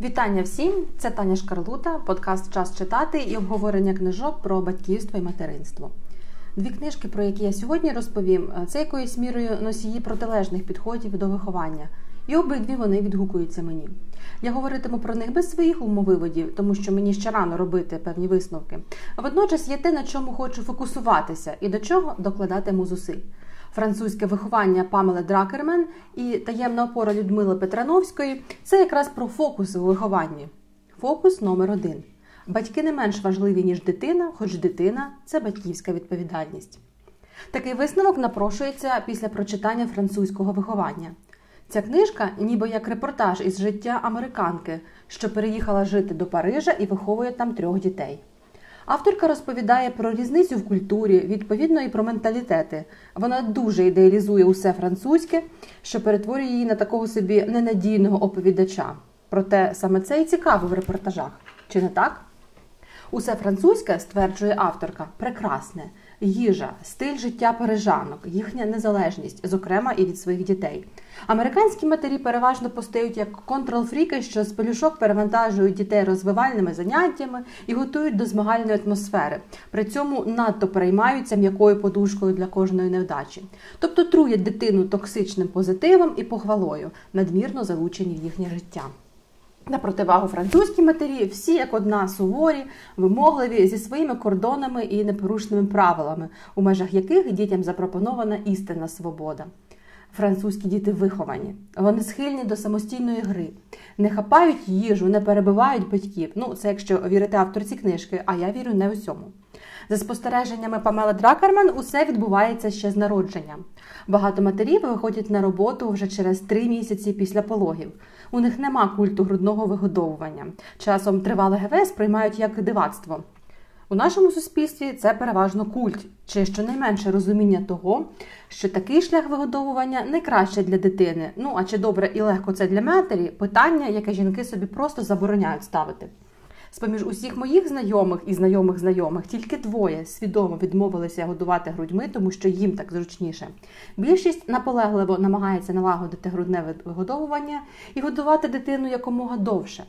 Вітання всім! Це Таня Шкарлута, подкаст Час читати і обговорення книжок про батьківство і материнство. Дві книжки, про які я сьогодні розповім, це якоюсь мірою носії протилежних підходів до виховання, і обидві вони відгукуються мені. Я говоритиму про них без своїх умовиводів, тому що мені ще рано робити певні висновки. Водночас є те, на чому хочу фокусуватися і до чого докладатиму зусиль французьке виховання Памели Дракермен і таємна опора Людмили Петрановської це якраз про фокус у вихованні. Фокус номер один. Батьки не менш важливі, ніж дитина, хоч дитина це батьківська відповідальність. Такий висновок напрошується після прочитання французького виховання. Ця книжка, ніби як репортаж із життя американки, що переїхала жити до Парижа і виховує там трьох дітей. Авторка розповідає про різницю в культурі, відповідно і про менталітети. Вона дуже ідеалізує усе французьке, що перетворює її на такого собі ненадійного оповідача. Проте саме це і цікаво в репортажах. Чи не так? Усе французьке, стверджує авторка, прекрасне їжа, стиль життя парижанок, їхня незалежність, зокрема і від своїх дітей. Американські матері переважно постають як контрол-фріки, що з пелюшок перевантажують дітей розвивальними заняттями і готують до змагальної атмосфери. При цьому надто переймаються м'якою подушкою для кожної невдачі. Тобто труять дитину токсичним позитивом і похвалою, надмірно залучені в їхнє життя. На противагу французькі матері всі як одна суворі, вимогливі зі своїми кордонами і непорушними правилами, у межах яких дітям запропонована істинна свобода. Французькі діти виховані, вони схильні до самостійної гри, не хапають їжу, не перебивають батьків. Ну, це якщо вірити авторці книжки, а я вірю не усьому. За спостереженнями Памела Дракерман, усе відбувається ще з народження. Багато матерів виходять на роботу вже через три місяці після пологів. У них нема культу грудного вигодовування. Часом тривале ГВ сприймають як дивацтво. У нашому суспільстві це переважно культ, чи щонайменше розуміння того, що такий шлях вигодовування найкраще для дитини. Ну а чи добре і легко це для матері питання, яке жінки собі просто забороняють ставити. З поміж усіх моїх знайомих і знайомих знайомих тільки двоє свідомо відмовилися годувати грудьми, тому що їм так зручніше. Більшість наполегливо намагається налагодити грудне вигодовування і годувати дитину якомога довше.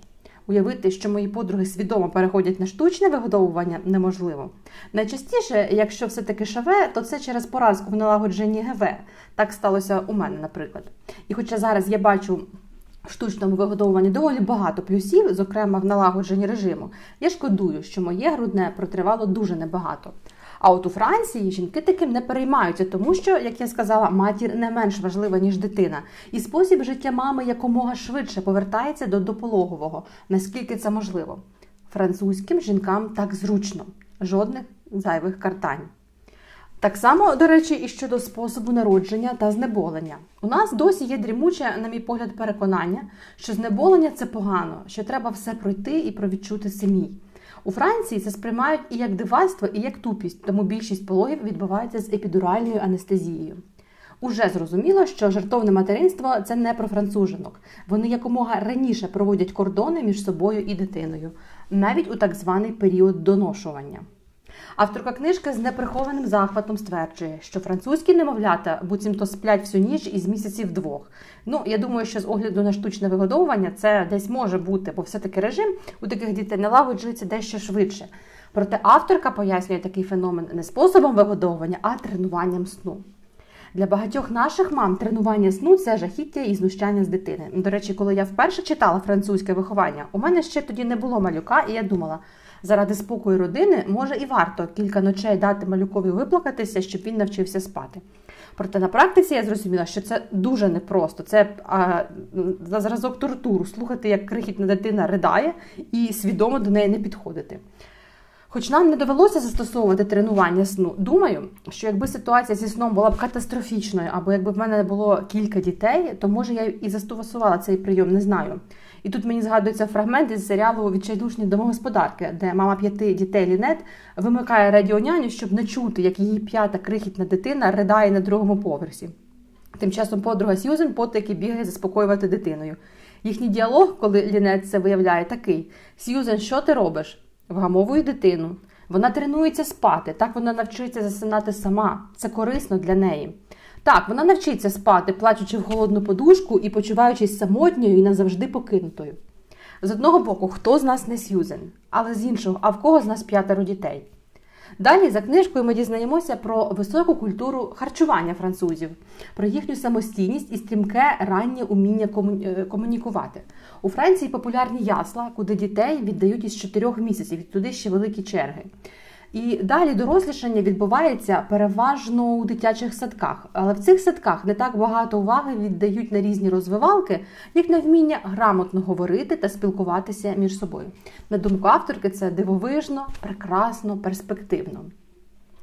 Уявити, що мої подруги свідомо переходять на штучне вигодовування, неможливо. Найчастіше, якщо все-таки шаве, то це через поразку в налагодженні ГВ. Так сталося у мене, наприклад. І хоча зараз я бачу в штучному вигодовуванні доволі багато плюсів, зокрема в налагодженні режиму, я шкодую, що моє грудне протривало дуже небагато. А от у Франції жінки таким не переймаються, тому що, як я сказала, матір не менш важлива, ніж дитина, і спосіб життя мами якомога швидше повертається до допологового, наскільки це можливо. Французьким жінкам так зручно, жодних зайвих картань. Так само, до речі, і щодо способу народження та знеболення. У нас досі є дрімуче, на мій погляд, переконання, що знеболення це погано, що треба все пройти і провідчути самій. У Франції це сприймають і як дивацтво, і як тупість, тому більшість пологів відбувається з епідуральною анестезією. Уже зрозуміло, що жартовне материнство це не про францужинок. Вони якомога раніше проводять кордони між собою і дитиною, навіть у так званий період доношування. Авторка книжки з неприхованим захватом стверджує, що французькі немовлята буцімто сплять всю ніч із місяців двох. Ну, я думаю, що з огляду на штучне вигодовування це десь може бути, бо все-таки режим у таких дітей налагоджується дещо швидше. Проте авторка пояснює такий феномен не способом вигодовування, а тренуванням сну. Для багатьох наших мам тренування сну це жахіття і знущання з дитини. До речі, коли я вперше читала французьке виховання, у мене ще тоді не було малюка, і я думала, заради спокою родини може і варто кілька ночей дати малюкові виплакатися, щоб він навчився спати. Проте на практиці я зрозуміла, що це дуже непросто. Це а, зразок тортуру слухати, як крихітна дитина ридає, і свідомо до неї не підходити. Хоч нам не довелося застосовувати тренування сну, думаю, що якби ситуація зі сном була б катастрофічною, або якби в мене було кілька дітей, то може я і застосувала цей прийом, не знаю. І тут мені згадується фрагмент із серіалу Відчайдушні домогосподарки, де мама п'яти дітей Лінет вимикає радіоняню, щоб не чути, як її п'ята крихітна дитина ридає на другому поверсі. Тим часом подруга Сьюзен потики бігає заспокоювати дитиною. Їхній діалог, коли Лінет це виявляє, такий: Сьюзен, що ти робиш? Вгамовую дитину. Вона тренується спати, так вона навчиться засинати сама. Це корисно для неї. Так, вона навчиться спати, плачучи в холодну подушку і почуваючись самотньою і назавжди покинутою. З одного боку, хто з нас не Сьюзен, але з іншого, а в кого з нас п'ятеро дітей. Далі за книжкою ми дізнаємося про високу культуру харчування французів, про їхню самостійність і стрімке раннє уміння е, комунікувати. У Франції популярні ясла, куди дітей віддають із 4 місяців, туди ще великі черги. І далі дорослішання відбувається переважно у дитячих садках, але в цих садках не так багато уваги віддають на різні розвивалки, як на вміння грамотно говорити та спілкуватися між собою. На думку авторки, це дивовижно, прекрасно, перспективно.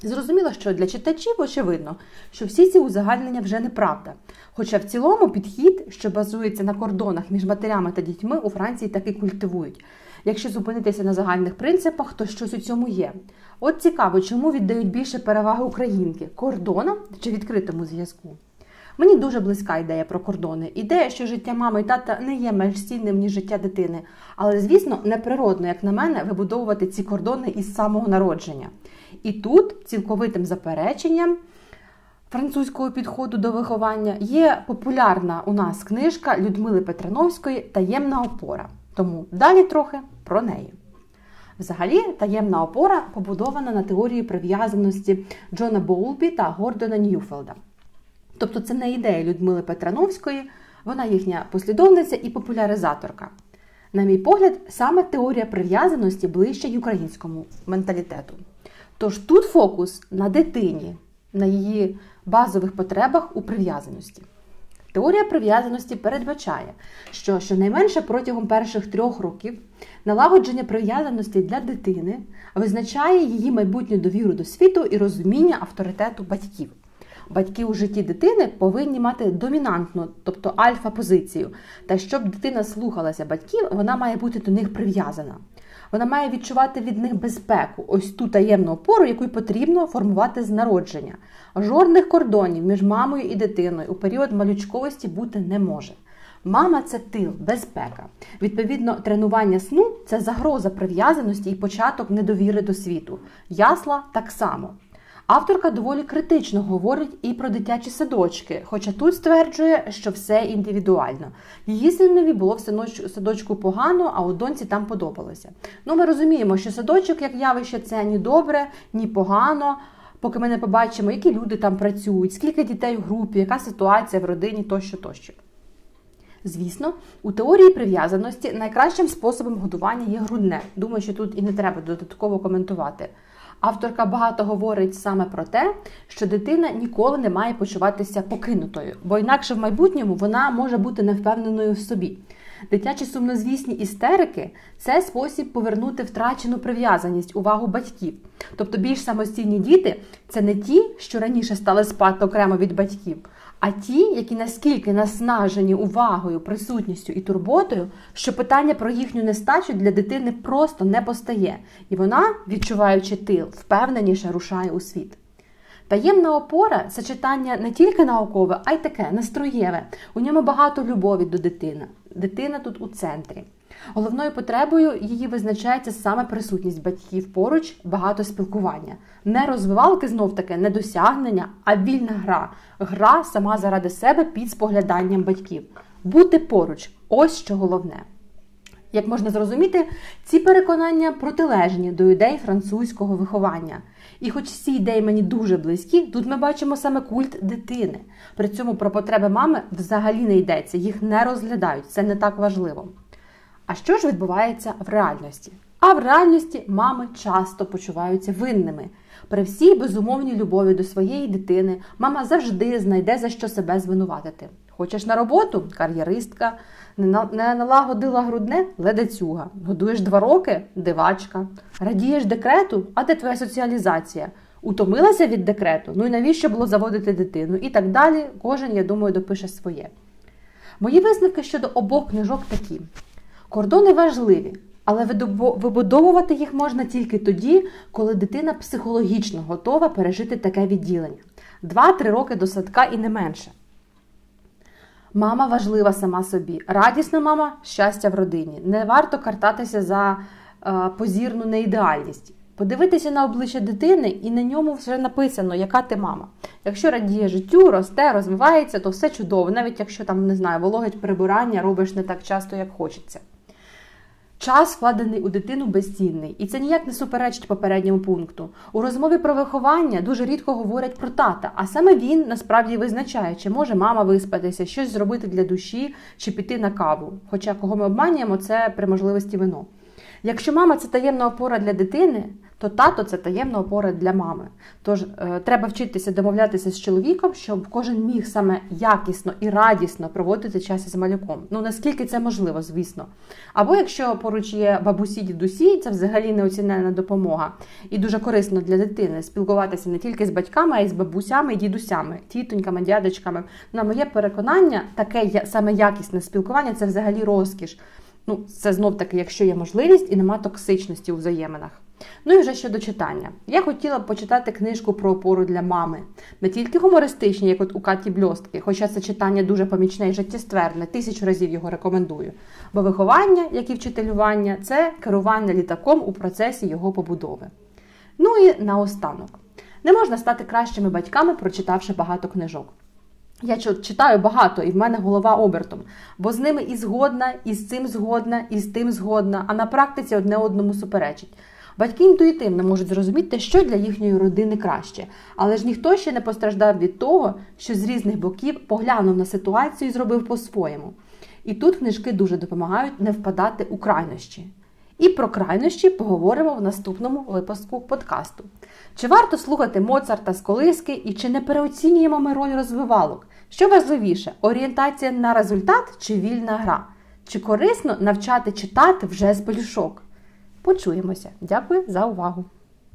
Зрозуміло, що для читачів очевидно, що всі ці узагальнення вже неправда. Хоча в цілому підхід, що базується на кордонах між матерями та дітьми, у Франції таки культивують. Якщо зупинитися на загальних принципах, то щось у цьому є. От цікаво, чому віддають більше переваги українки кордонам чи відкритому зв'язку. Мені дуже близька ідея про кордони. Ідея, що життя мами і тата не є менш цінним, ніж життя дитини. Але, звісно, неприродно, як на мене, вибудовувати ці кордони із самого народження. І тут цілковитим запереченням французького підходу до виховання є популярна у нас книжка Людмили Петрановської Таємна опора. Тому далі трохи про неї. Взагалі, таємна опора побудована на теорії прив'язаності Джона Боулбі та Гордона Ньюфелда. Тобто це не ідея Людмили Петрановської, вона їхня послідовниця і популяризаторка. На мій погляд, саме теорія прив'язаності ближче й українському менталітету. Тож тут фокус на дитині, на її базових потребах у прив'язаності. Теорія прив'язаності передбачає, що щонайменше протягом перших трьох років налагодження прив'язаності для дитини визначає її майбутню довіру до світу і розуміння авторитету батьків. Батьки у житті дитини повинні мати домінантну, тобто альфа-позицію. Та щоб дитина слухалася батьків, вона має бути до них прив'язана. Вона має відчувати від них безпеку, ось ту таємну опору, яку й потрібно формувати з народження. Жодних кордонів між мамою і дитиною у період малючковості бути не може. Мама це тил, безпека. Відповідно, тренування сну це загроза прив'язаності і початок недовіри до світу. Ясла так само. Авторка доволі критично говорить і про дитячі садочки, хоча тут стверджує, що все індивідуально. Її синові було в садочку погано, а у доньці там подобалося. Ну, ми розуміємо, що садочок, як явище, це ні добре, ні погано. Поки ми не побачимо, які люди там працюють, скільки дітей в групі, яка ситуація в родині тощо тощо. Звісно, у теорії прив'язаності найкращим способом годування є грудне. Думаю, що тут і не треба додатково коментувати. Авторка багато говорить саме про те, що дитина ніколи не має почуватися покинутою, бо інакше в майбутньому вона може бути невпевненою в собі. Дитячі сумнозвісні істерики це спосіб повернути втрачену прив'язаність, увагу батьків. Тобто більш самостійні діти це не ті, що раніше стали спати окремо від батьків, а ті, які наскільки наснажені увагою, присутністю і турботою, що питання про їхню нестачу для дитини просто не постає, і вона, відчуваючи тил, впевненіше рушає у світ. Таємна опора це читання не тільки наукове, а й таке настроєве. У ньому багато любові до дитини. Дитина тут у центрі. Головною потребою її визначається саме присутність батьків поруч, багато спілкування. Не розвивалки знов таки, не досягнення, а вільна гра. Гра сама заради себе під спогляданням батьків. Бути поруч ось що головне. Як можна зрозуміти, ці переконання протилежні до ідей французького виховання. І хоч ці ідеї мені дуже близькі, тут ми бачимо саме культ дитини. При цьому про потреби мами взагалі не йдеться, їх не розглядають, це не так важливо. А що ж відбувається в реальності? А в реальності мами часто почуваються винними. При всій безумовній любові до своєї дитини мама завжди знайде за що себе звинуватити. Хочеш на роботу кар'єристка, не налагодила грудне ледацюга. Годуєш два роки дивачка. Радієш декрету, а де твоя соціалізація? Утомилася від декрету? Ну і навіщо було заводити дитину? І так далі. Кожен, я думаю, допише своє. Мої висновки щодо обох книжок такі: кордони важливі, але вибудовувати їх можна тільки тоді, коли дитина психологічно готова пережити таке відділення. Два-три роки до садка і не менше. Мама важлива сама собі. Радісна мама щастя в родині. Не варто картатися за е, позірну неідеальність. Подивитися на обличчя дитини, і на ньому вже написано, яка ти мама. Якщо радіє життю, росте, розвивається, то все чудово, навіть якщо там не знаю, вологить прибирання робиш не так часто, як хочеться. Час, вкладений у дитину, безцінний, і це ніяк не суперечить попередньому пункту. У розмові про виховання дуже рідко говорять про тата, а саме він насправді визначає, чи може мама виспатися, щось зробити для душі чи піти на каву. Хоча кого ми обманюємо, це при можливості вино. Якщо мама це таємна опора для дитини, то тато це таємна опора для мами. Тож е, треба вчитися домовлятися з чоловіком, щоб кожен міг саме якісно і радісно проводити час із малюком. Ну наскільки це можливо, звісно. Або якщо поруч є бабусі, дідусі, це взагалі неоцінена допомога. І дуже корисно для дитини спілкуватися не тільки з батьками, а й з бабусями і дідусями, тітоньками, дядечками. На моє переконання, таке саме якісне спілкування це взагалі розкіш. Ну, це знов таки, якщо є можливість і нема токсичності у взаєминах. Ну і вже щодо читання. Я хотіла б почитати книжку про опору для мами. Не тільки гумористичні, як от у Каті Бльостки, хоча це читання дуже помічне і життєстверне, тисячу разів його рекомендую. Бо виховання, як і вчителювання, це керування літаком у процесі його побудови. Ну і наостанок. Не можна стати кращими батьками, прочитавши багато книжок. Я читаю багато, і в мене голова обертом, бо з ними і згодна, і з цим згодна, і з тим згодна, а на практиці одне одному суперечить. Батьки інтуїтивно можуть зрозуміти, що для їхньої родини краще, але ж ніхто ще не постраждав від того, що з різних боків поглянув на ситуацію і зробив по-своєму. І тут книжки дуже допомагають не впадати у крайнощі. І про крайнощі поговоримо в наступному випуску подкасту. Чи варто слухати Моцарта з колиски і чи не переоцінюємо ми роль розвивалок? Що важливіше, орієнтація на результат чи вільна гра? Чи корисно навчати читати вже з полішок? Почуємося. Дякую за увагу!